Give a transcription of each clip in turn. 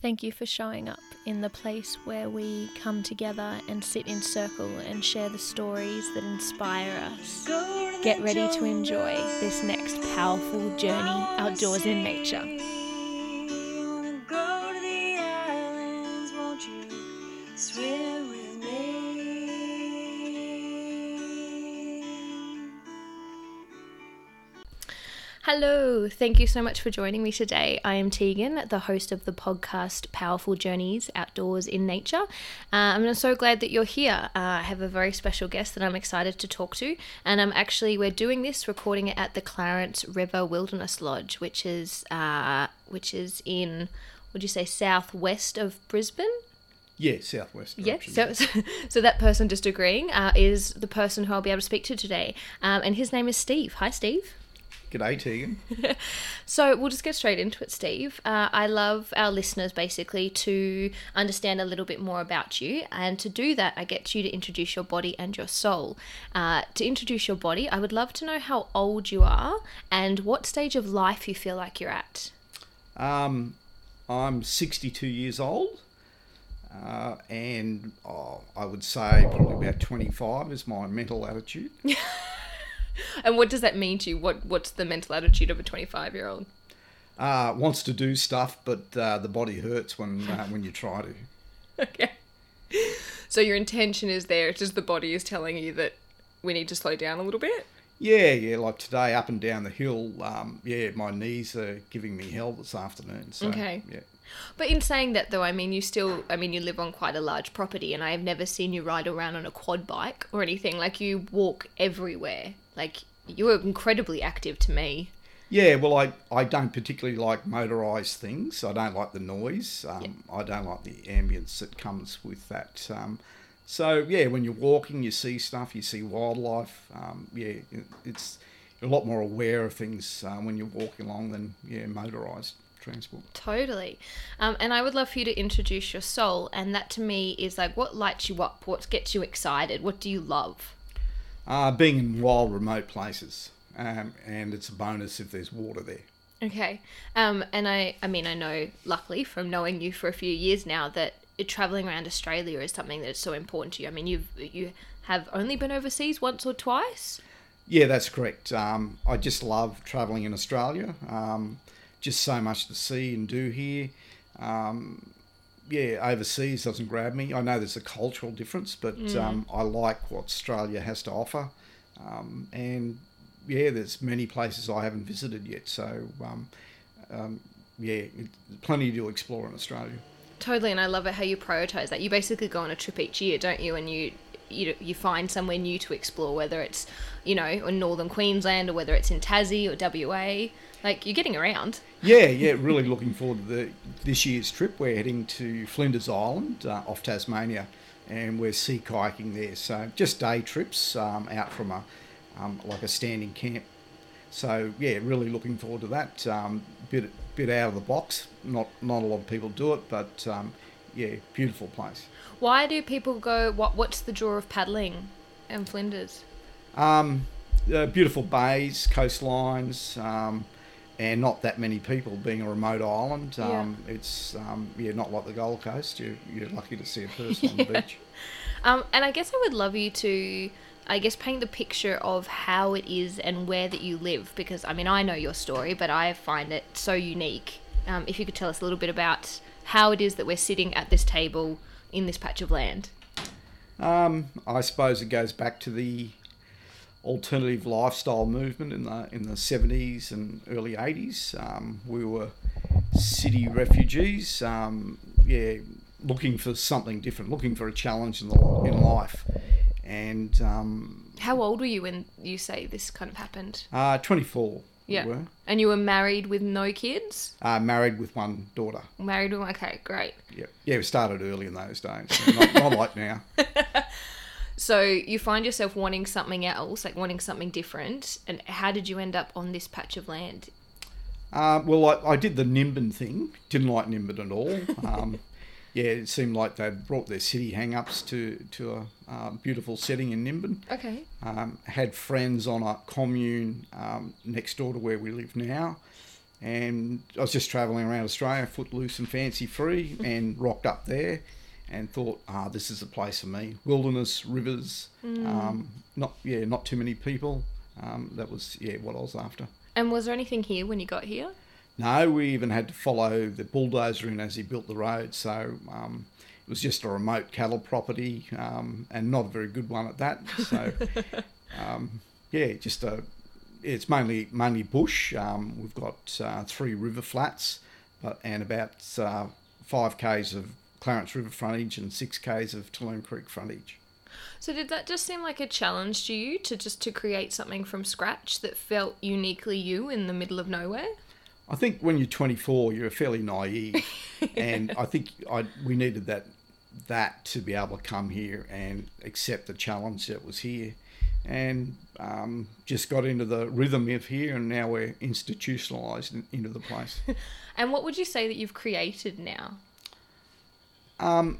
Thank you for showing up in the place where we come together and sit in circle and share the stories that inspire us. Get ready to enjoy this next powerful journey outdoors in nature. Hello, thank you so much for joining me today. I am Tegan, the host of the podcast Powerful Journeys Outdoors in Nature. Uh, I'm so glad that you're here. Uh, I have a very special guest that I'm excited to talk to, and I'm actually we're doing this recording it at the Clarence River Wilderness Lodge, which is uh, which is in would you say southwest of Brisbane? Yeah, southwest. Yeah, so, so, so that person just agreeing uh, is the person who I'll be able to speak to today, um, and his name is Steve. Hi, Steve. G'day, Tegan. so we'll just get straight into it, Steve. Uh, I love our listeners basically to understand a little bit more about you, and to do that, I get you to introduce your body and your soul. Uh, to introduce your body, I would love to know how old you are and what stage of life you feel like you're at. Um, I'm 62 years old. Uh, and oh, I would say probably about 25 is my mental attitude. and what does that mean to you? What What's the mental attitude of a 25 year old? Uh, wants to do stuff, but uh, the body hurts when uh, when you try to. Okay. So your intention is there. It's just the body is telling you that we need to slow down a little bit. Yeah, yeah. Like today, up and down the hill. Um, yeah, my knees are giving me hell this afternoon. So, Okay. Yeah. But in saying that, though, I mean, you still, I mean, you live on quite a large property, and I have never seen you ride around on a quad bike or anything. Like, you walk everywhere. Like, you were incredibly active to me. Yeah, well, I, I don't particularly like motorised things. I don't like the noise. Um, I don't like the ambience that comes with that. Um, so, yeah, when you're walking, you see stuff, you see wildlife. Um, yeah, it's you're a lot more aware of things uh, when you're walking along than, yeah, motorised transport. Totally. Um, and I would love for you to introduce your soul. And that to me is like, what lights you up? What gets you excited? What do you love? Uh, being in wild, remote places. Um, and it's a bonus if there's water there. Okay. Um, and I, I mean, I know, luckily, from knowing you for a few years now, that traveling around Australia is something that's so important to you. I mean, you've you have only been overseas once or twice. Yeah, that's correct. Um, I just love travelling in Australia. Um, just so much to see and do here. Um, yeah, overseas doesn't grab me. I know there's a cultural difference, but um, I like what Australia has to offer. Um, and yeah, there's many places I haven't visited yet. So um, um, yeah, plenty to explore in Australia. Totally, and I love it how you prioritize that. You basically go on a trip each year, don't you? And you you you find somewhere new to explore, whether it's you know in northern Queensland or whether it's in Tassie or WA. Like you're getting around. Yeah, yeah, really looking forward to the, this year's trip. We're heading to Flinders Island uh, off Tasmania, and we're sea kayaking there. So just day trips um, out from a um, like a standing camp. So yeah, really looking forward to that. Um, bit bit out of the box. Not not a lot of people do it, but um, yeah, beautiful place. Why do people go? What What's the draw of paddling in Flinders? Um, uh, beautiful bays, coastlines, um, and not that many people. Being a remote island, um, it's um, yeah, not like the Gold Coast. You're, you're lucky to see a person on the beach. Um, and I guess I would love you to, I guess, paint the picture of how it is and where that you live, because I mean I know your story, but I find it so unique. Um, if you could tell us a little bit about how it is that we're sitting at this table in this patch of land. Um, I suppose it goes back to the alternative lifestyle movement in the in the 70s and early 80s. Um, we were city refugees, um, yeah, looking for something different, looking for a challenge in the in life, and um, How old were you when you say this kind of happened? uh, 24. we Yeah. were And you were married with no kids? uh, married with one daughter. Married with, okay, great. Yeah, yeah, we started early in those days, not, not like now. So you find yourself wanting something else, like wanting something different. And how did you end up on this patch of land? Uh, well, I, I did the Nimbin thing. Didn't like Nimbin at all. Um, yeah, it seemed like they'd brought their city hang-ups to, to a uh, beautiful setting in Nimbin. Okay. Um, had friends on a commune um, next door to where we live now. and I was just travelling around Australia, footloose and fancy free, and rocked up there, and thought, ah, this is the place for me. Wilderness, rivers, um, not yeah, not too many people. Um, that was yeah what I was after. And was there anything here when you got here? No, we even had to follow the bulldozer in as he built the road. So um, it was just a remote cattle property um, and not a very good one at that. So um, yeah, just a it's mainly mainly bush. Um, we've got uh, three river flats, but and about uh, five k's of Clarence River frontage and six k's of Tooloom Creek frontage. So did that just seem like a challenge to you to just to create something from scratch that felt uniquely you in the middle of nowhere? I think when you're 24, you're fairly naive, and I think I, we needed that that to be able to come here and accept the challenge that was here, and um, just got into the rhythm of here, and now we're institutionalised into the place. And what would you say that you've created now? Um,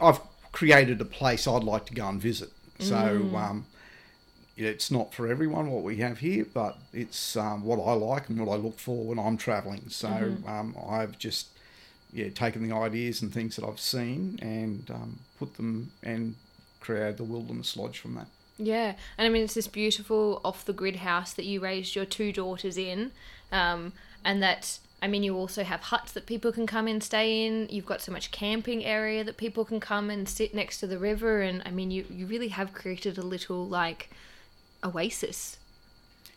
I've created a place I'd like to go and visit. So um, it's not for everyone what we have here, but it's um, what I like and what I look for when I'm travelling. So um, I've just yeah taken the ideas and things that I've seen and um, put them and created the Wilderness Lodge from that. Yeah, and I mean it's this beautiful off the grid house that you raised your two daughters in, um, and that I mean you also have huts that people can come and stay in. You've got so much camping area that people can come and sit next to the river, and I mean you you really have created a little like oasis,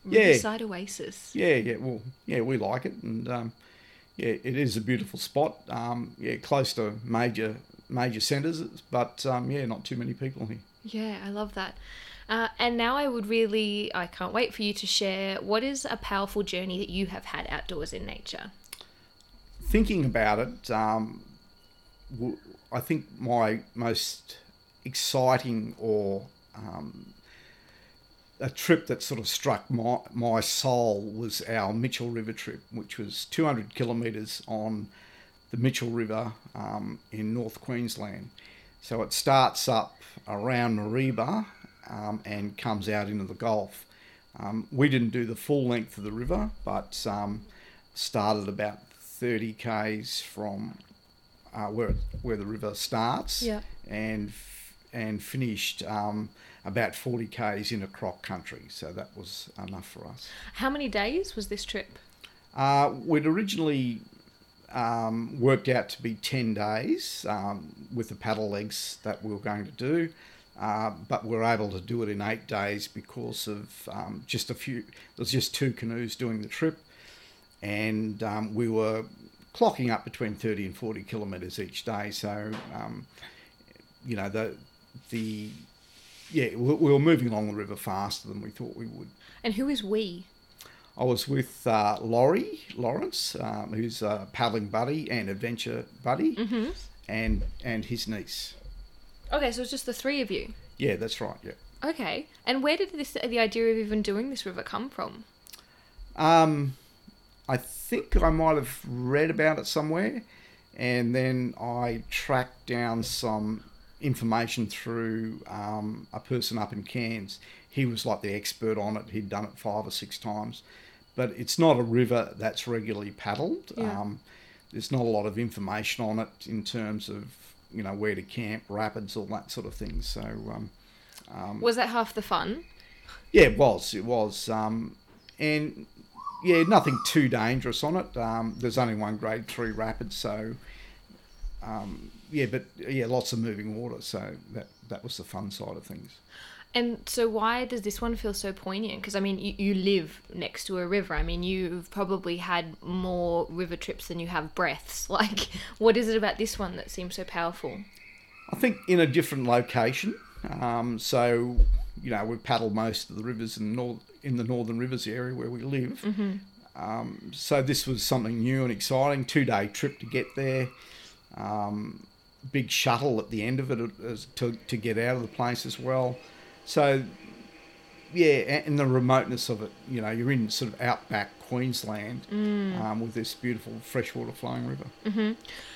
Yeah. riverside oasis. Yeah, yeah, well, yeah, we like it, and um, yeah, it is a beautiful spot. Um, yeah, close to major major centres, but um, yeah, not too many people here. Yeah, I love that. Uh, and now I would really, I can't wait for you to share what is a powerful journey that you have had outdoors in nature. thinking about it, um, I think my most exciting or um, a trip that sort of struck my, my soul was our Mitchell River trip, which was 200 kilometres on the Mitchell River um, in North Queensland. So it starts up around Mareeba um, and comes out into the Gulf. Um, we didn't do the full length of the river, but um, started about 30 k's from uh, where where the river starts, Yeah. and f- and finished um, about 40 k's in a croc country. So that was enough for us. How many days was this trip? Uh, we'd originally um, worked out to be 10 days um, with the paddle legs that we were going to do, uh, but we're able to do it in eight days because of um, just a few, there was just two canoes doing the trip, and um, we were clocking up between 30 and 40 kilometres each day. So, um, you know, the, the, yeah, we we were moving along the river faster than we thought we would. And who is we? I was with uh, Laurie Lawrence, um, who's a paddling buddy and adventure buddy, Mm-hmm. and and his niece. Okay, so it's just the three of you. Yeah, that's right. Yeah. Okay, and where did this the idea of even doing this river come from? Um, I think I might have read about it somewhere, and then I tracked down some information through um, a person up in Cairns. He was like the expert on it. He'd done it five or six times, but it's not a river that's regularly paddled. Yeah. Um, there's not a lot of information on it in terms of you know where to camp, rapids, all that sort of thing. So. Um, um, Was that half the fun? yeah, it was. It was. Um, and yeah, nothing too dangerous on it. Um, there's only one grade three rapid, so um, yeah, but yeah, lots of moving water. So that that was the fun side of things. And so, why does this one feel so poignant? Because I mean, you, you live next to a river. I mean, you've probably had more river trips than you have breaths. Like, what is it about this one that seems so powerful? I think in a different location. Um, so you know, we paddle most of the rivers in the north in the northern rivers area where we live. Um, so this was something new and exciting. Two day trip to get there. Um, big shuttle at the end of it as to, to get out of the place as well. So yeah, and the remoteness of it. You know, you're in sort of outback Queensland um, with this beautiful freshwater flowing river.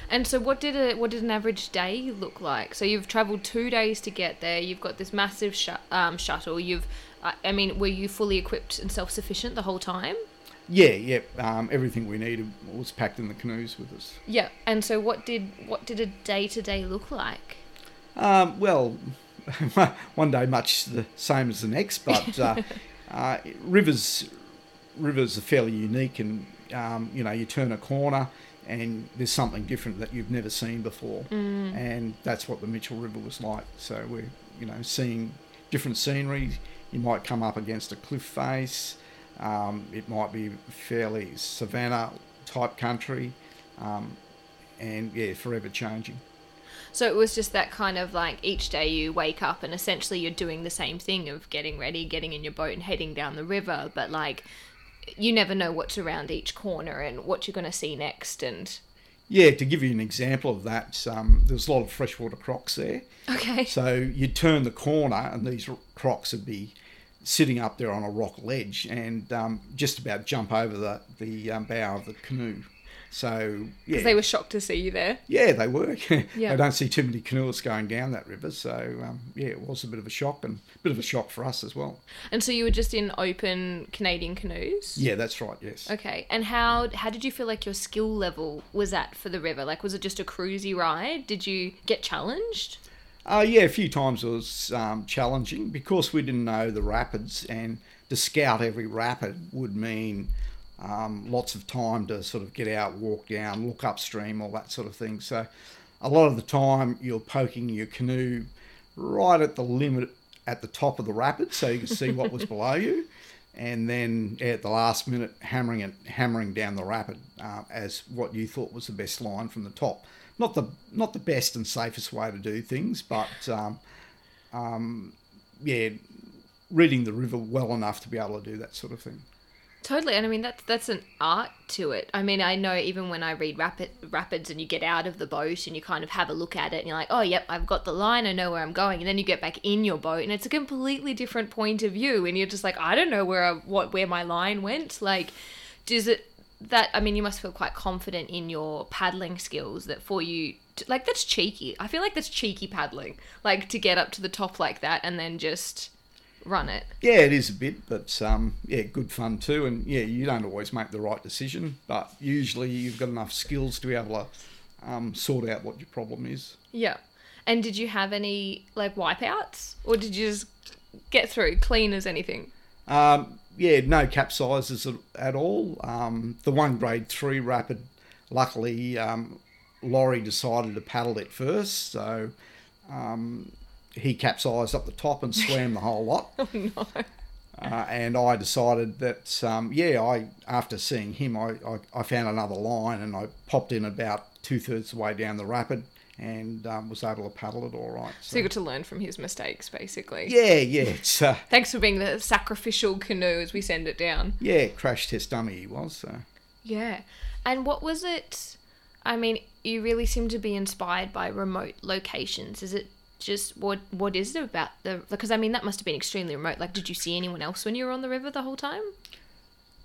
And so, what did a what did an average day look like? So you've travelled two days to get there. You've got this massive sh- um, shuttle. You've, I I mean, were you fully equipped and self sufficient the whole time? Yeah, yeah. Um, everything we needed was packed in the canoes with us. Yeah. And so, what did what did a day to day look like? Um, well, one day much the same as the next, but uh, uh, rivers rivers are fairly unique, and um, you know you turn a corner and there's something different that you've never seen before, Mm. and that's what the Mitchell River was like. So we're you know seeing different scenery. You might come up against a cliff face. Um, it might be fairly savanna type country, um, and yeah, forever changing. So it was just that kind of like each day you wake up and essentially you're doing the same thing of getting ready, getting in your boat and heading down the river, but like you never know what's around each corner and what you're going to see next and Yeah, to give you an example of that, um, there's a lot of freshwater crocs there. okay. So you'd turn the corner, and these crocs would be sitting up there on a rock ledge and um, just about jump over the the um, bow of the canoe. So yeah, Because they were shocked to see you there. yeah, they were. Yeah. I don't see too many canoes going down that river, so um, yeah, it was a bit of a shock and a bit of a shock for us as well. And so you were just in open Canadian canoes? Yeah, that's right. Yes. Okay. And how how did you feel like your skill level was at for the river? Like was it just a cruisy ride? Did you get challenged? Uh, yeah, a few times it was um, challenging because we didn't know the rapids, and to scout every rapid would mean um, lots of time to sort of get out, walk down, look upstream, all that sort of thing. So, a lot of the time you're poking your canoe right at the limit at the top of the rapid, so you can see what was below you, and then at the last minute hammering it, hammering down the rapid uh, as what you thought was the best line from the top not the not the best and safest way to do things, but um, um, yeah, reading the river well enough to be able to do that sort of thing. Totally, and I mean that's that's an art to it. I mean, I know even when I read rapid rapids and you get out of the boat and you kind of have a look at it and you're like, oh, yep, I've got the line, I know where I'm going, and then you get back in your boat and it's a completely different point of view, and you're just like, I don't know where I, what where my line went. Like, does it that? I mean, you must feel quite confident in your paddling skills that for you. To, like that's cheeky. I feel like that's cheeky paddling. Like to get up to the top like that and then just run it. Yeah, it is a bit, but um, yeah, good fun too. And yeah, you don't always make the right decision, but usually you've got enough skills to be able to um, sort out what your problem is. Yeah. And did you have any like wipeouts, or did you just get through clean as anything? Um, yeah, no capsizes at, at all. Um, the one grade three rapid, luckily, um, Laurie decided to paddle it first, so um, he capsized up the top and swam the whole lot. Oh no. Uh, and I decided that, um, yeah, I after seeing him, I, I, I found another line and I popped in about two thirds of the way down the rapid and um, was able to paddle it all right. So you got to learn from his mistakes, basically. yeah, yeah, it's uh, Thanks for being the sacrificial canoe as we send it down. yeah, crash test dummy he was. So. Yeah. And what was it? I mean, you really seem to be inspired by remote locations. Is it just what what is it about the because I mean that must have been extremely remote. Like did you see anyone else when you were on the river the whole time?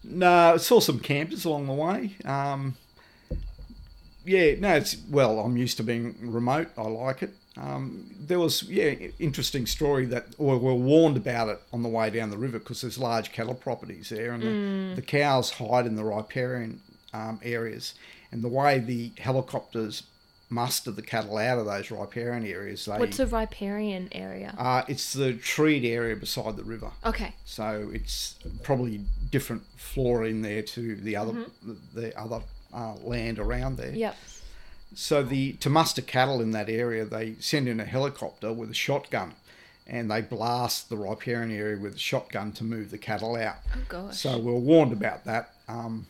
No, I saw some campers along the way. Um, yeah, no, it's well. I'm used to being remote. I like it. Um, there was yeah, interesting story that or we were warned about it on the way down the river because there's large cattle properties there, and the, the cows hide in the riparian um, areas. And the way the helicopters muster the cattle out of those riparian areas, they What's a riparian area? uh, it's the treed area beside the river. Okay. So it's probably different flora in there to the other the other uh, land around there. Yep. So the to muster cattle in that area, they send in a helicopter with a shotgun, and they blast the riparian area with a shotgun to move the cattle out. Oh gosh. So we're warned about that. Um,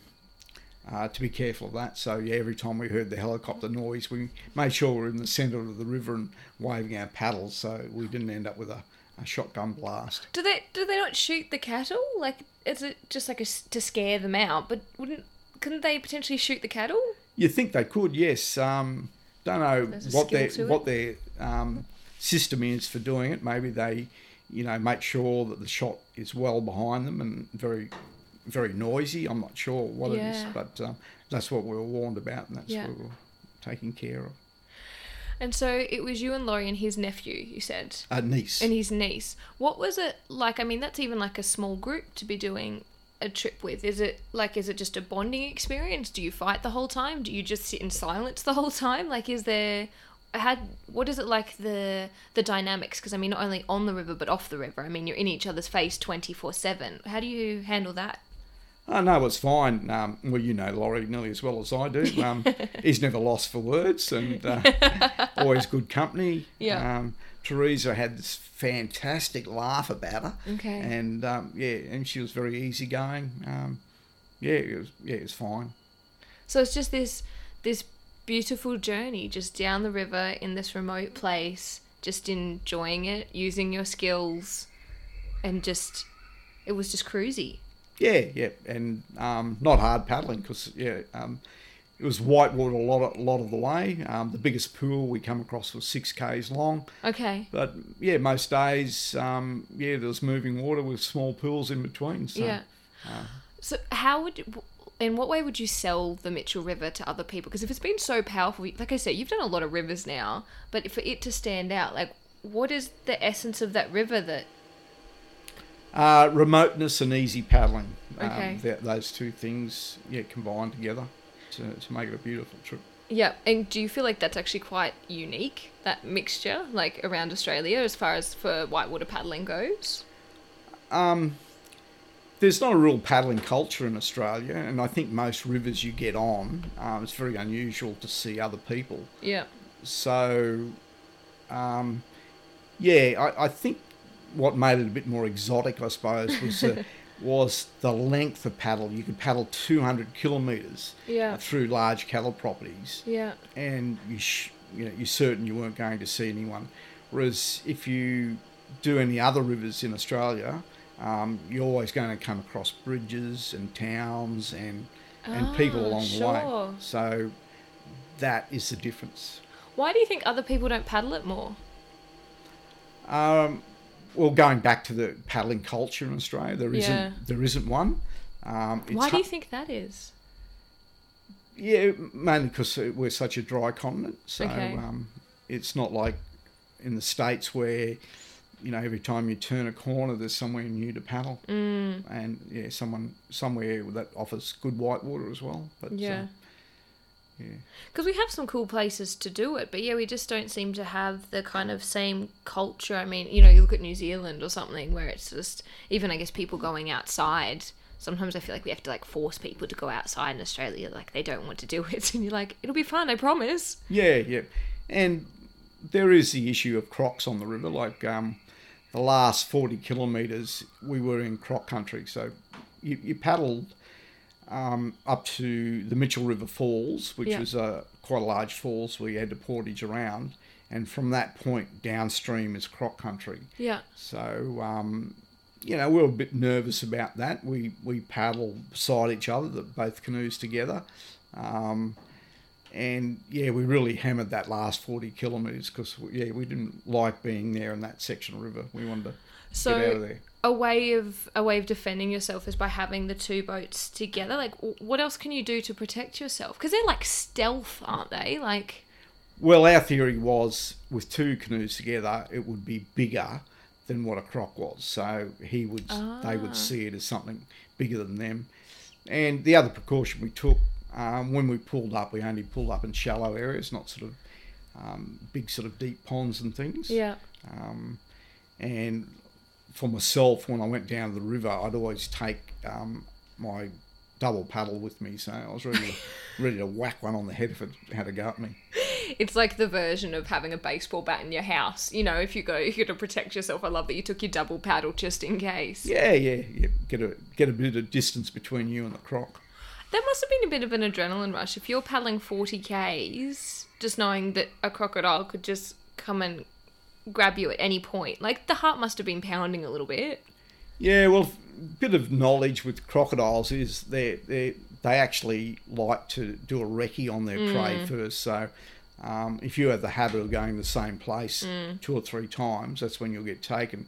uh, to be careful of that. So yeah, every time we heard the helicopter noise, we made sure we were in the centre of the river and waving our paddles, so we didn't end up with a, a shotgun blast. Do they do they not shoot the cattle? Like, is it just like a to scare them out? But wouldn't couldn't they potentially shoot the cattle? You think they could? Yes. Um, don't know what their what their um, system is for doing it. Maybe they, you know, make sure that the shot is well behind them and very, very noisy. I'm not sure what it is, but um, that's what we were warned about, and that's Yeah. what we were taking care of. And so it was you and Laurie and his nephew. You said. A niece. and his niece. What was it like? I mean, that's even like a small group to be doing a trip with? Is it like is it just a bonding experience? Do you fight the whole time? Do you just sit in silence the whole time? Like is there had what is it like the the dynamics because I mean not only on the river but off the river. I mean you're in each other's face 24/7. How do you handle that? Oh, no, it's fine. Um, well, you know Laurie nearly as well as I do. Um, he's never lost for words and uh, always good company. Yeah. Um, Teresa had this fantastic laugh about her. Okay. And um, yeah, and she was very easygoing. Um, yeah, it was yeah, it was fine. So it's just this this beautiful journey just down the river in this remote place, just enjoying it, using your skills, and just it was just cruisy. Yeah, yeah, and um, not hard paddling because yeah, um, it was whitewater a lot of, a lot of the way. Um, the biggest pool we come across was six k's long. Okay. But yeah, most days, um, yeah, there was moving water with small pools in between. So, yeah. uh, So how would in what way would you sell the Mitchell River to other people? Because if it's been so powerful, like I said, you've done a lot of rivers now, but for it to stand out, like what is the essence of that river that uh, remoteness and easy paddling. Okay. Um, th- those two things, yeah, combined together to, to make it a beautiful trip. Yeah, and do you feel like that's actually quite unique, that mixture, like around Australia, as far as for whitewater paddling goes? Um, there's not a real paddling culture in Australia, and I think most rivers you get on, um, it's very unusual to see other people. Yeah. So, um, yeah, I, I think what made it a bit more exotic, I suppose, was uh, was the length of paddle. You could paddle 200 kilometres Yeah. through large cattle properties, Yeah. and you sh- you know you're certain you weren't going to see anyone. Whereas if you do any other rivers in Australia, um, you're always going to come across bridges and towns and and people Ah, along the way. So that is the difference. Why do you think other people don't paddle it more? Um, well, going back to the paddling culture in Australia, there isn't there isn't one. Um, Why do you think that is? Yeah, mainly because we're such a dry continent. So Okay. um, it's not like in the states where you know every time you turn a corner, there's somewhere new to paddle, Mm, and yeah, someone somewhere that offers good whitewater as well. But uh, yeah. Because we have some cool places to do it, but yeah, we just don't seem to have the kind of same culture. I mean, you know, you look at New Zealand or something where it's just, even I guess people going outside. Sometimes I feel like we have to like force people to go outside in Australia, like they don't want to do it. And you're like, it'll be fun, I promise. Yeah, yeah. And there is the issue of crocs on the river. Like um, the last 40 kilometres, we were in croc country. So you, you paddled um, up to the Mitchell River Falls, which Yeah. was a, quite a large falls you had to portage around. And from that point downstream is croc country. Yeah. So, um, you know, we were a bit nervous about that. We we paddled beside each other, the, both canoes together, um, and yeah, we really hammered that last forty kilometres because yeah, we didn't like being there in that section of river. We wanted to So get out of there. A way of a way of defending yourself is by having the two boats together. Like, what else can you do to protect yourself? Because they're like stealth, aren't they? Like, Well, our theory was with two canoes together, it would be bigger than what a croc was. So he would, they Ah. would see it as something bigger than them. And the other precaution we took um, when we pulled up, we only pulled up in shallow areas, not sort of um, big sort of deep ponds and things. yeah, Um, and for myself, when I went down the river, I'd always take um, my double paddle with me, so I was ready to, ready to whack one on the head if it had a go at me. it's like the version of having a baseball bat in your house. You know, if you go, if you're gonna protect yourself. I love that you took your double paddle just in case. Yeah, yeah, yeah. Get a get a bit of distance between you and the croc. That must have been a bit of an adrenaline rush if you're paddling 40 k's, just knowing that a crocodile could just come and grab you at any point. Like the heart must have been pounding a little bit. Yeah, well, a bit of knowledge with crocodiles is they they they actually like to do a recce on their prey first. So. Um, if you have the habit of going to the same place two or three times, that's when you'll get taken.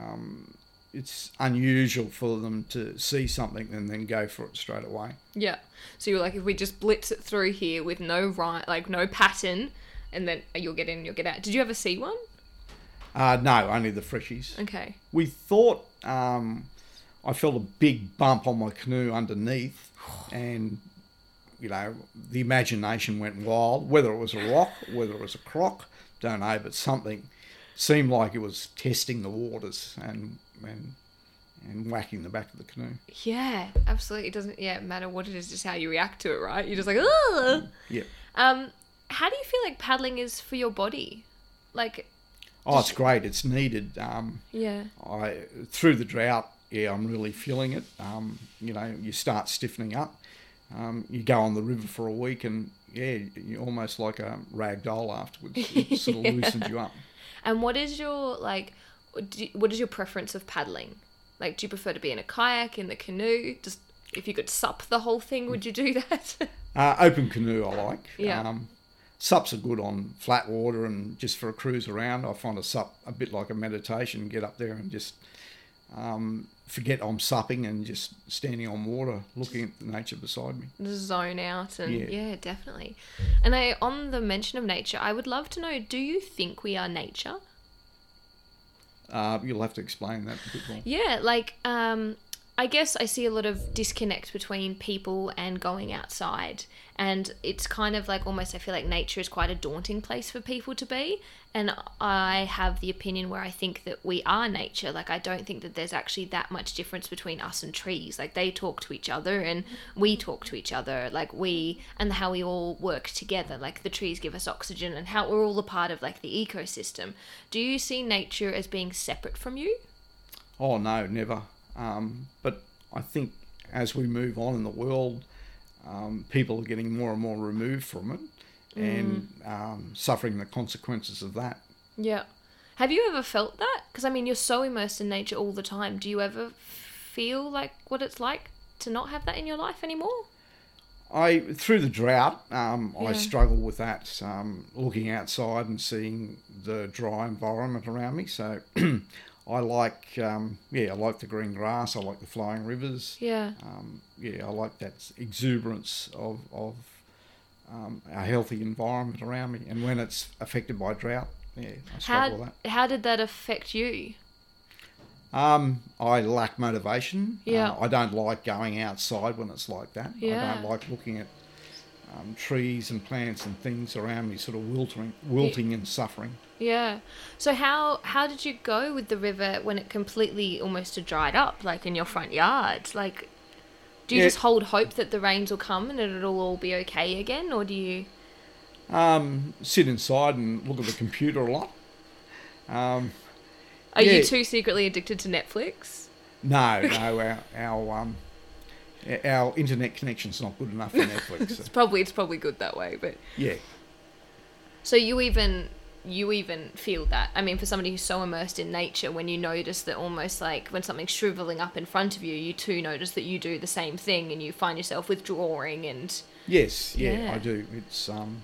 Um, it's unusual for them to see something and then go for it straight away. Yeah. So you're like, if we just blitz it through here with no right, like no pattern, and then you'll get in, you'll get out. Did you ever see one? Uh, no, only the freshies. Okay. We thought um, I felt a big bump on my canoe underneath, and you know the imagination went wild. Whether it was a rock, whether it was a croc, don't know, but something seemed like it was testing the waters and and and whacking the back of the canoe. Yeah, absolutely. It doesn't yeah matter what it is, just how you react to it, right? You're just like, oh. Yeah. Um, how do you feel like paddling is for your body? Like, Oh, it's great. It's needed. Um, yeah, I through the drought, yeah, I'm really feeling it. Um, you know, you start stiffening up. Um, you go on the river for a week, and yeah, you're almost like a rag doll afterwards. It sort of Yeah. loosens you up. And what is your like? do- What is your preference of paddling? Like, do you prefer to be in a kayak, in the canoe? Just if you could sup the whole thing, would you do that? Uh, open canoe, I like. Yeah. Um, sups are good on flat water and just for a cruise around. I find a sup a bit like a meditation. Get up there and just um, forget I'm supping and just standing on water, looking at the nature beside me. Zone out and Yeah. yeah. definitely. And I, on the mention of nature, I would love to know: Do you think we are nature? Uh, you'll have to explain that a bit more. Yeah, like um I guess I see a lot of disconnect between people and going outside. And it's kind of like almost I feel like nature is quite a daunting place for people to be. And I have the opinion where I think that we are nature. Like I don't think that there's actually that much difference between us and trees. Like they talk to each other and we talk to each other. Like we and how we all work together. Like the trees give us oxygen and how we're all a part of like the ecosystem. Do you see nature as being separate from you? Oh no, never. Um, but I think as we move on in the world, um, people are getting more and more removed from it and um, suffering the consequences of that. Yeah. Have you ever felt that? Because I mean, you're so immersed in nature all the time. Do you ever feel like what it's like to not have that in your life anymore? I through the drought, um, Yeah. I struggle with that. Um, looking outside and seeing the dry environment around me. So I like, um, yeah, I like the green grass. I like the flowing rivers. Yeah. Um, yeah, I like that exuberance of of um, a healthy environment around me. And when it's affected by drought, yeah, I struggle with How how did that affect you? Um, I lack motivation. Yeah. Uh, I don't like going outside when it's like that. Yeah. I don't like looking at um, trees and plants and things around me sort of wilting, wilting and suffering. Yeah. So how how did you go with the river when it completely almost dried up, like in your front yard? Like, do you Yeah. just hold hope that the rains will come and it'll all be okay again, or do you? Um, sit inside and look at the computer a lot. Um, Are Yeah. you too secretly addicted to Netflix? no, no, our, our um, our internet connection's not good enough for Netflix. so- It's probably it's probably good that way, but yeah. So you even you even feel that. I mean, for somebody who's so immersed in nature, when you notice that almost like when something's shriveling up in front of you, you too notice that you do the same thing, and you find yourself withdrawing. And Yes, yeah, Yeah. I do. It's um,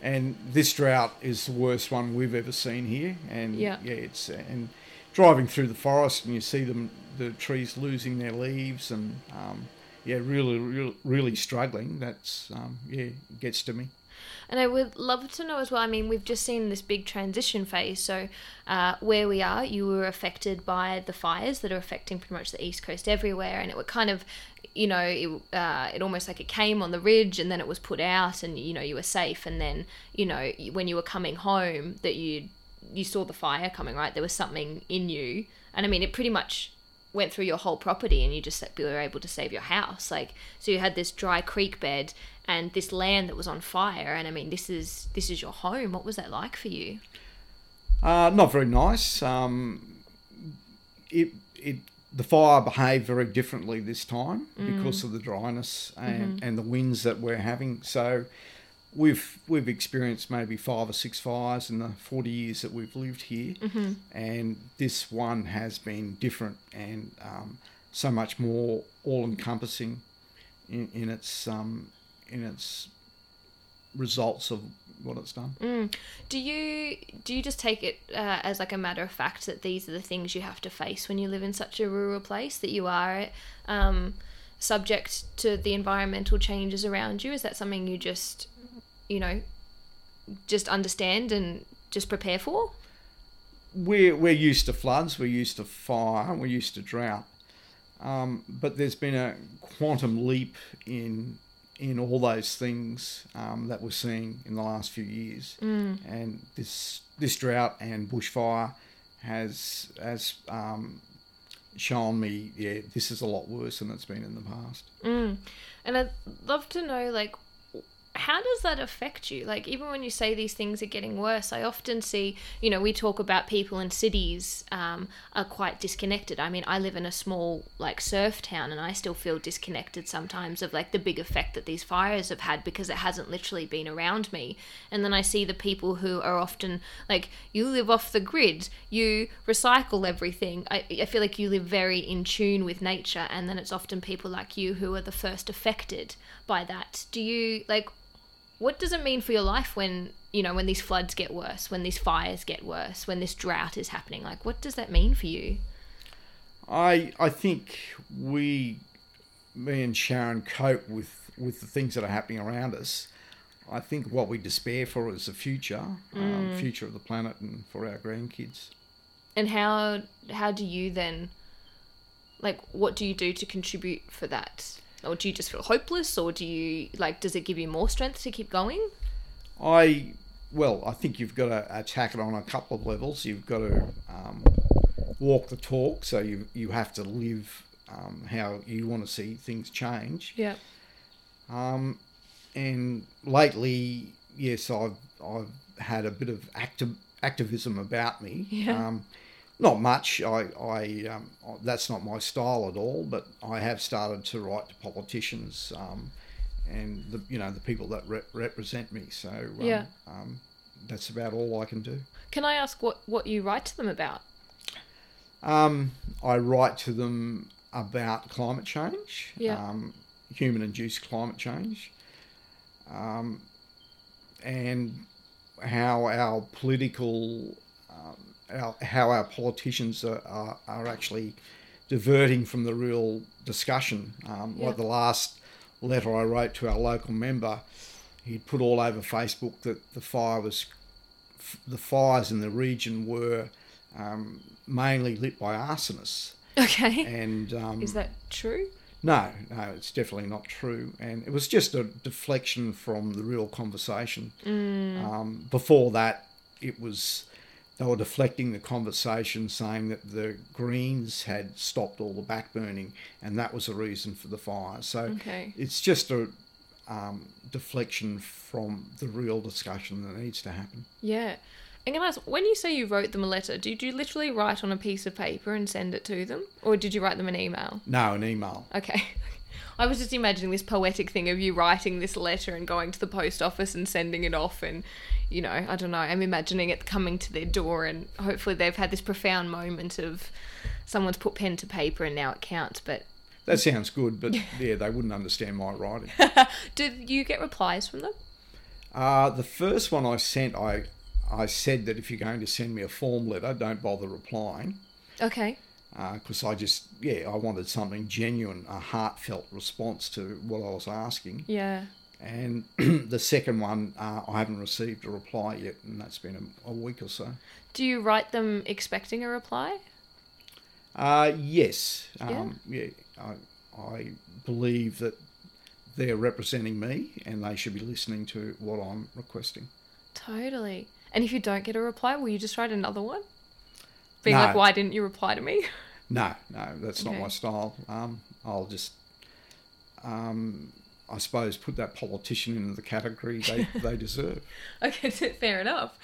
and this drought is the worst one we've ever seen here, and Yeah. yeah, it's and driving through the forest and you see them, the trees losing their leaves, and um, yeah, really, really, really struggling. That's um, yeah, gets to me. and I would love to know as well. I mean, we've just seen this big transition phase. So uh, where we are, you were affected by the fires that are affecting pretty much the east coast everywhere, and it were kind of. You know, it, uh, it almost like it came on the ridge and then it was put out, and you know you were safe. And then you know when you were coming home, that you you saw the fire coming, right? There was something in you, and I mean, it pretty much went through your whole property, and you just were able to save your house. Like, so you had this dry creek bed and this land that was on fire, and I mean, this is this is your home. What was that like for you? Uh, not very nice. Um, it it the fire behaved very differently this time because of the dryness and, and the winds that we're having. So we've we've experienced maybe five or six fires in the forty years that we've lived here, and this one has been different and um, so much more all encompassing in, in its um, in its results of what it's done. Do you do you just take it uh, as like a matter of fact that these are the things you have to face when you live in such a rural place that you are um, subject to the environmental changes around you? Is that something you just you know just understand and just prepare for? we're we're used to floods, we're used to fire, we're used to drought. Um, but there's been a quantum leap in in all those things um, that we're seeing in the last few years, Mm. and this this drought and bushfire has has um, shown me, yeah, this is a lot worse than it's been in the past. Mm. And I'd love to know, like, how does that affect you? Like, even when you say these things are getting worse, I often see, you know, we talk about people in cities um, are quite disconnected. I mean, I live in a small, like, surf town, and I still feel disconnected sometimes of, like, the big effect that these fires have had because it hasn't literally been around me. And then I see the people who are often, like, you live off the grid, you recycle everything. I, I feel like you live very in tune with nature, and then it's often people like you who are the first affected by that. Do you, like, what does it mean for your life when you know when these floods get worse when these fires get worse when this drought is happening like what does that mean for you I I think we, me and Sharon, cope with with the things that are happening around us. I think what we despair for is the future, um, future of the planet, and for our grandkids. and how how do you then like what do you do to contribute for that or do you just feel hopeless or do you like does it give you more strength to keep going I well, I think you've got to attack it on a couple of levels. You've got to um, walk the talk, so you you have to live um, how you want to see things change. yeah Um, and lately, yes, I've I've had a bit of active activism about me. Yeah. Not much. I, I um, that's not my style at all. But I have started to write to politicians um, and the you know the people that re- represent me. So um, Yeah. um, that's about all I can do. can i ask what what you write to them about Um, I write to them about climate change, Yeah. um, human-induced climate change, um, and how our political, um, our, how our politicians are, are, are actually diverting from the real discussion. Um, Yeah. Like the last letter I wrote to our local member, he put all over Facebook that the fire was, the fires in the region were um, mainly lit by arsonists. okay And um, is that true no, no, it's definitely not true. And it was just a deflection from the real conversation. Um, before that, it was they were deflecting the conversation, saying that the Greens had stopped all the backburning, and that was the reason for the fire. So Okay. it's just a um, deflection from the real discussion that needs to happen. Yeah. I'm gonna ask, when you say you wrote them a letter, did you literally write on a piece of paper and send it to them? Or did you write them an email? No, an email. Okay. I was just imagining this poetic thing of you writing this letter and going to the post office and sending it off and you know, I don't know, I'm imagining it coming to their door and hopefully they've had this profound moment of someone's put pen to paper and now it counts, but That sounds good, but yeah, they wouldn't understand my writing. did you get replies from them? Uh, the first one I sent, I I said that if you're going to send me a form letter, don't bother replying, Okay. Because I just yeah I wanted something genuine, a heartfelt response to what I was asking. Yeah. And the second one, uh, I haven't received a reply yet, and that's been a, a week or so. Do you write them expecting a reply? Uh, yes, um, yeah, I, I believe that they're representing me, and they should be listening to what I'm requesting. Totally. And if you don't get a reply, will you just write another one? Being No. like, why didn't you reply to me? No, no, that's not my style. Um, I'll just, um, I suppose, put that politician into the category they, they deserve. Okay, fair enough.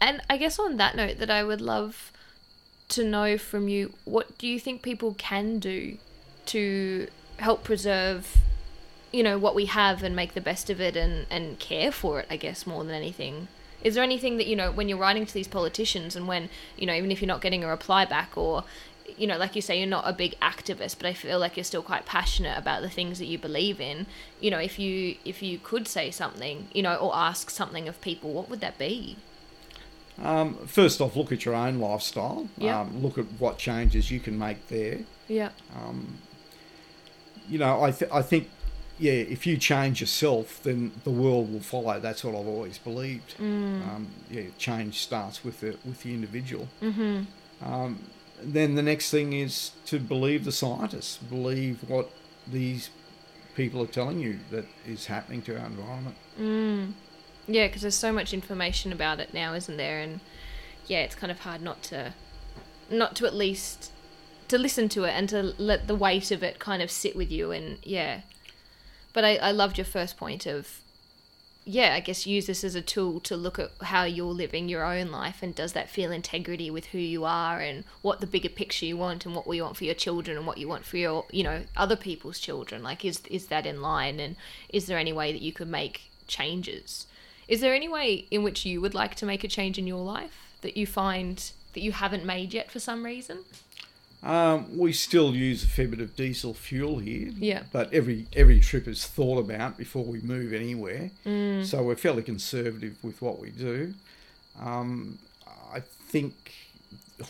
And I guess on that note, that I would love to know from you, what do you think people can do to help preserve, you know, what we have and make the best of it and, and care for it, I guess, more than anything? Is there anything that, you know, when you're writing to these politicians and when, you know, even if you're not getting a reply back or, you know, like you say, you're not a big activist, but I feel like you're still quite passionate about the things that you believe in. You know, if you if you could say something, you know, or ask something of people, what would that be? Um, first off, look at your own lifestyle. Yeah. Um, look at what changes you can make there. Yeah. Um, You know, I, th- I think, yeah, if you change yourself, then the world will follow. That's what I've always believed. Um, yeah, change starts with the with the individual. Mm-hmm. Um, then the next thing is to believe the scientists, believe what these people are telling you that is happening to our environment. Mm. Yeah, because there's so much information about it now, isn't there? And yeah, it's kind of hard not to, not to at least to listen to it and to let the weight of it kind of sit with you. And yeah, but I, I loved your first point of, yeah, I guess use this as a tool to look at how you're living your own life and does that feel integrity with who you are and what the bigger picture you want and what we want for your children and what you want for your, you know, other people's children. Like, is is that in line? And is there any way that you could make changes? Is there any way in which you would like to make a change in your life that you find that you haven't made yet for some reason? Um, we still use a fair bit of diesel fuel here. Yeah. But every every trip is thought about before we move anywhere. Mm. So we're fairly conservative with what we do. Um, I think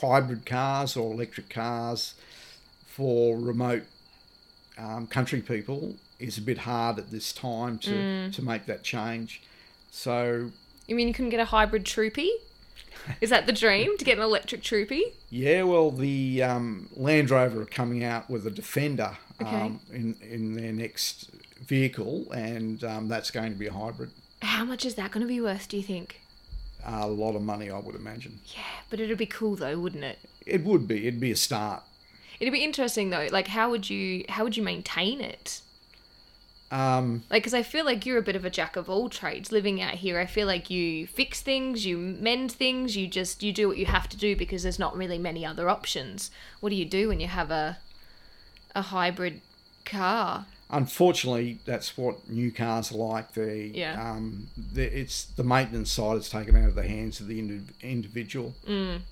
hybrid cars or electric cars for remote um, country people is a bit hard at this time to, Mm. to make that change. So You mean you couldn't get a hybrid troopy? Is that the dream to get an electric troopy? Yeah, well, the um, Land Rover are coming out with a Defender Okay. um, in in their next vehicle, and um, that's going to be a hybrid. How much is that going to be worth, do you think? a lot of money, I would imagine. Yeah, but it'd be cool though, wouldn't it? It would be. It'd be a start. It'd be interesting though. Like, how would you how would you maintain it? Um, Like, because I feel like you're a bit of a jack of all trades living out here. I feel like you fix things, you mend things, you just you do what you have to do because there's not really many other options. What do you do when you have a a hybrid car? unfortunately, that's what new cars are like. The, Yeah. um, the, it's the maintenance side is taken out of the hands of the indi- individual. Mm.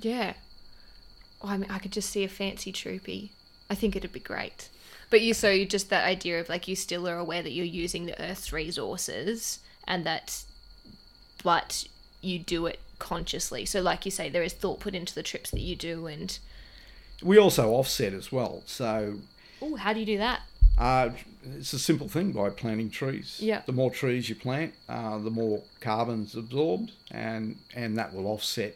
Yeah. Oh, I mean, I could just see a fancy troopy. I think it'd be great. But you, so you just that idea of like you still are aware that you're using the Earth's resources and that, but you do it consciously. So, like you say, there is thought put into the trips that you do. And We also offset as well. So oh, how do you do that? Uh, it's a simple thing by planting trees. Yeah. The more trees you plant, uh, the more carbon's absorbed, and and that will offset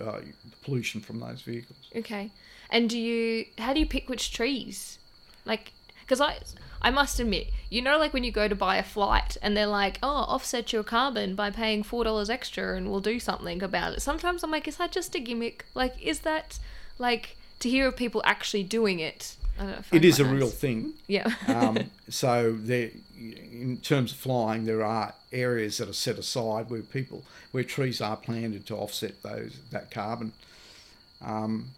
uh, the pollution from those vehicles. Okay. And do you? How do you pick which trees? Like, because I, I must admit, you know, like when you go to buy a flight and they're like, "Oh, offset your carbon by paying four dollars extra, and we'll do something about it." Sometimes I'm like, "Is that just a gimmick? Like, is that like to hear of people actually doing it?" I don't know, I It is a quite real thing. Yeah. Um, so there, in terms of flying, there are areas that are set aside where people, where trees are planted to offset those that carbon. Um,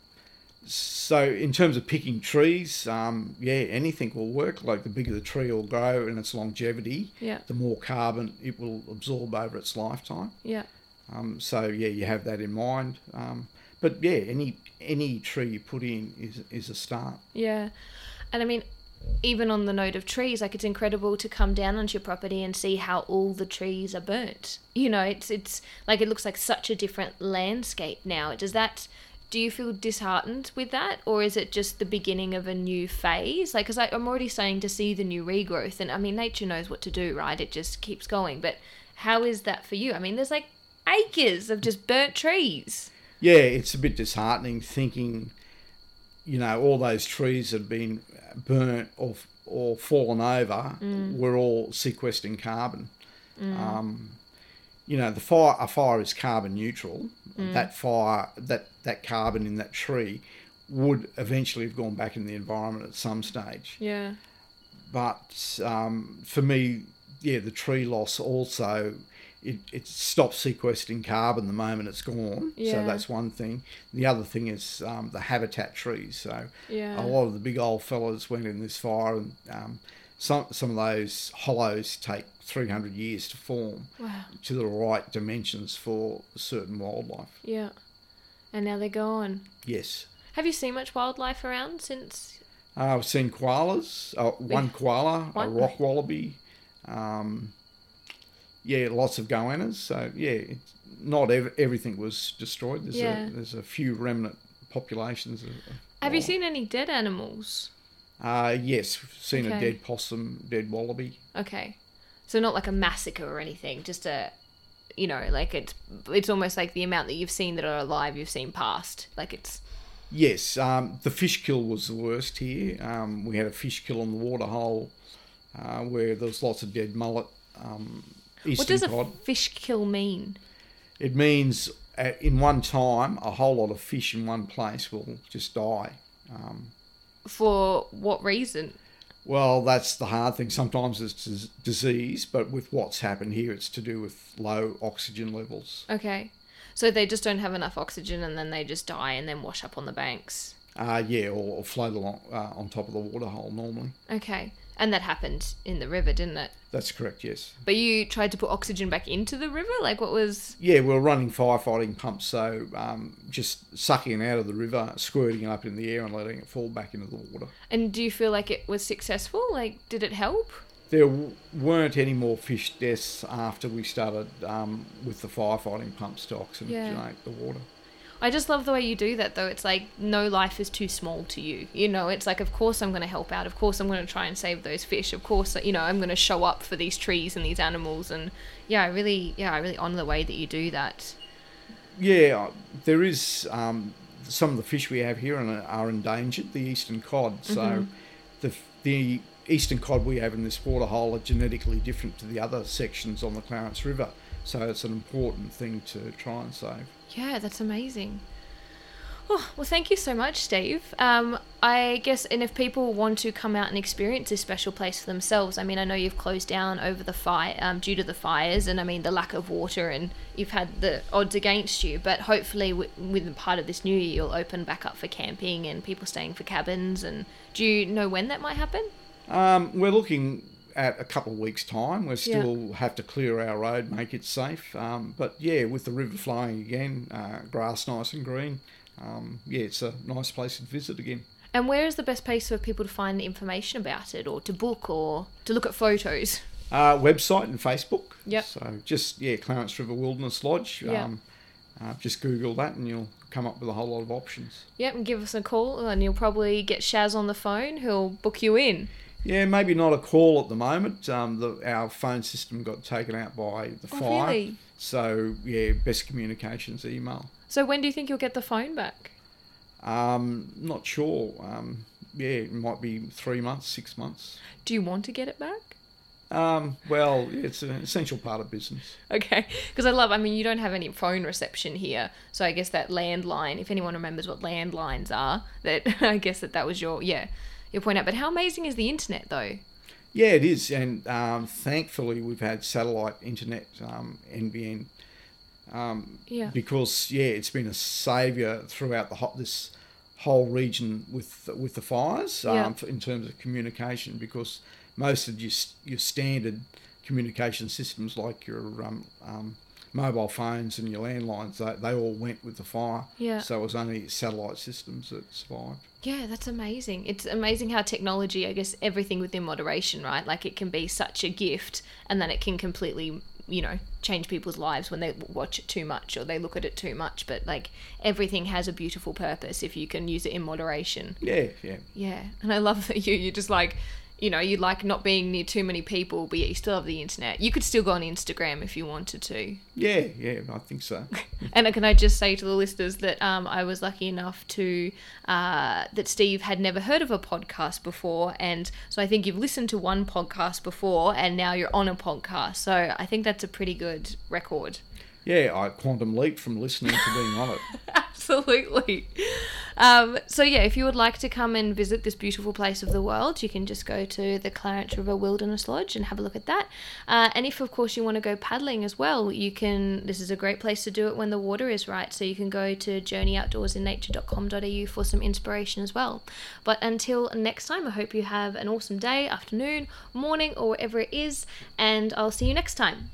so in terms of picking trees, um, yeah, anything will work. Like the bigger the tree will grow and its longevity, yeah. the more carbon it will absorb over its lifetime. Yeah. Um, so yeah, you have that in mind. Um, but yeah, any any tree you put in is is a start. Yeah. And I mean, even on the note of trees, like it's incredible to come down onto your property and see how all the trees are burnt. You know, it's it's like it looks like such a different landscape now. Does that do you feel disheartened with that or is it just the beginning of a new phase? Like because i'm already starting to see the new regrowth and i mean nature knows what to do right? It just keeps going but how is that for you? I mean there's like acres of just burnt trees. Yeah, it's a bit disheartening thinking, you know, all those trees that have been burnt or or fallen over mm. were all sequestering carbon. Mm. Um, you know, the fire a fire is carbon neutral. Mm. That fire that that carbon in that tree would eventually have gone back in the environment at some stage. yeah but um, for me, yeah, the tree loss also it, it stops sequestering carbon the moment it's gone. Yeah. So that's one thing. The other thing is um, the habitat trees. So yeah a lot of the big old fellas went in this fire, and um, some some of those hollows take 300 years to form wow to the right dimensions for certain wildlife. yeah and now they're gone Yes. Have you seen much wildlife around since? Uh, I've seen koalas, uh, one koala, One. a rock wallaby, um, yeah, lots of goannas. So yeah, it's not ev- everything was destroyed. There's Yeah. a there's a few remnant populations. Of, of Have you seen any dead animals? Uh, yes, seen a dead possum, dead wallaby. Okay, so not like a massacre or anything, just a you know, like it's it's almost like the amount that you've seen that are alive, you've seen past. Like it's Yes, um, the fish kill was the worst here. Um, we had a fish kill on the waterhole uh, where there was lots of dead mullet. Um, what does a fish kill mean? It means at, in one time a whole lot of fish in one place will just die. Um, For what reason? Well, that's the hard thing. Sometimes it's disease, but with what's happened here, it's to do with low oxygen levels. Okay. So they just don't have enough oxygen and then they just die and then wash up on the banks. Uh, yeah, or, or float along uh, on top of the waterhole normally. Okay. And that happened in the river, didn't it? That's correct. Yes. But you tried to put oxygen back into the river? Like what was Yeah, we were running firefighting pumps, so um, just sucking it out of the river, squirting it up in the air, and letting it fall back into the water. and do you feel like it was successful? Like did it help? There w- weren't any more fish deaths after we started um, with the firefighting pumps to oxygenate Yeah. the water. I just love the way you do that though. It's like no life is too small to you. You know, it's like of course I'm going to help out. Of course I'm going to try and save those fish. Of course, you know, I'm going to show up for these trees and these animals and yeah, I really yeah, I really honor the way that you do that. Yeah, there is um, some of the fish we have here are are endangered, the eastern cod. So Mhm. the the eastern cod we have in this waterhole are genetically different to the other sections on the Clarence River. So it's an important thing to try and save. Yeah, that's amazing. Oh, well, thank you so much, Steve. Um, I guess, and if people want to come out and experience this special place for themselves, I mean, I know you've closed down over the fire um, due to the fires, and I mean the lack of water, and you've had the odds against you. But hopefully, w- within part of this new year, you'll open back up for camping and people staying for cabins. And do you know when that might happen? Um, we're looking at a couple of weeks' time. We still have to clear our road, make it safe. Um, but yeah, with the river flowing again, uh, grass nice and green. Um, yeah, it's a nice place to visit again. And where is the best place for people to find information about it, or to book, or to look at photos? Uh, website and Facebook. Yep. So just yeah, Clarence River Wilderness Lodge. Yeah. Um, uh, just Google that and you'll come up with a whole lot of options. Yep, and give us a call, and you'll probably get Shaz on the phone who'll book you in. Yeah, maybe not a call at the moment. Um, the, our phone system got taken out by the Oh, fire. really? So yeah, best communications email. So when do you think you'll get the phone back? Um, not sure. Um, yeah, it might be three months, six months. Do you want to get it back? Um, well, it's an essential part of business. Okay, because I love. I mean, you don't have any phone reception here, so I guess that landline. If anyone remembers what landlines are, that I guess that that was your yeah your point out. But how amazing is the internet though? Yeah, it is, and um, thankfully we've had satellite internet, um, NBN, um, Yeah. because yeah, it's been a saviour throughout the hot this whole region with with the fires um, Yeah. in terms of communication. Because most of your your standard communication systems, like your um, um, mobile phones and your landlines, they, they all went with the fire. Yeah. So it was only satellite systems that survived. Yeah, that's amazing. It's amazing how technology, I guess, everything within moderation, right? Like it can be such a gift, and then it can completely, you know, change people's lives when they watch it too much or they look at it too much. But like everything has a beautiful purpose if you can use it in moderation. Yeah, yeah. Yeah, and I love that you you just like, you know, you like not being near too many people, but yet you still have the internet. You could still go on Instagram if you wanted to. Yeah, yeah, I think so. And can I just say to the listeners that um, I was lucky enough to uh, that Steve had never heard of a podcast before, and so I think you've listened to one podcast before, and now you're on a podcast. So I think that's a pretty good record. Yeah, I quantum leap from listening to being on it. Absolutely. Um, so yeah, if you would like to come and visit this beautiful place of the world, you can just go to the Clarence River Wilderness Lodge and have a look at that. Uh, and if of course you want to go paddling as well, you can. This is a great place to do it when the water is right. So you can go to journeyoutdoorsinnature.com.au for some inspiration as well. But until next time, I hope you have an awesome day, afternoon, morning, or wherever it is, and I'll see you next time.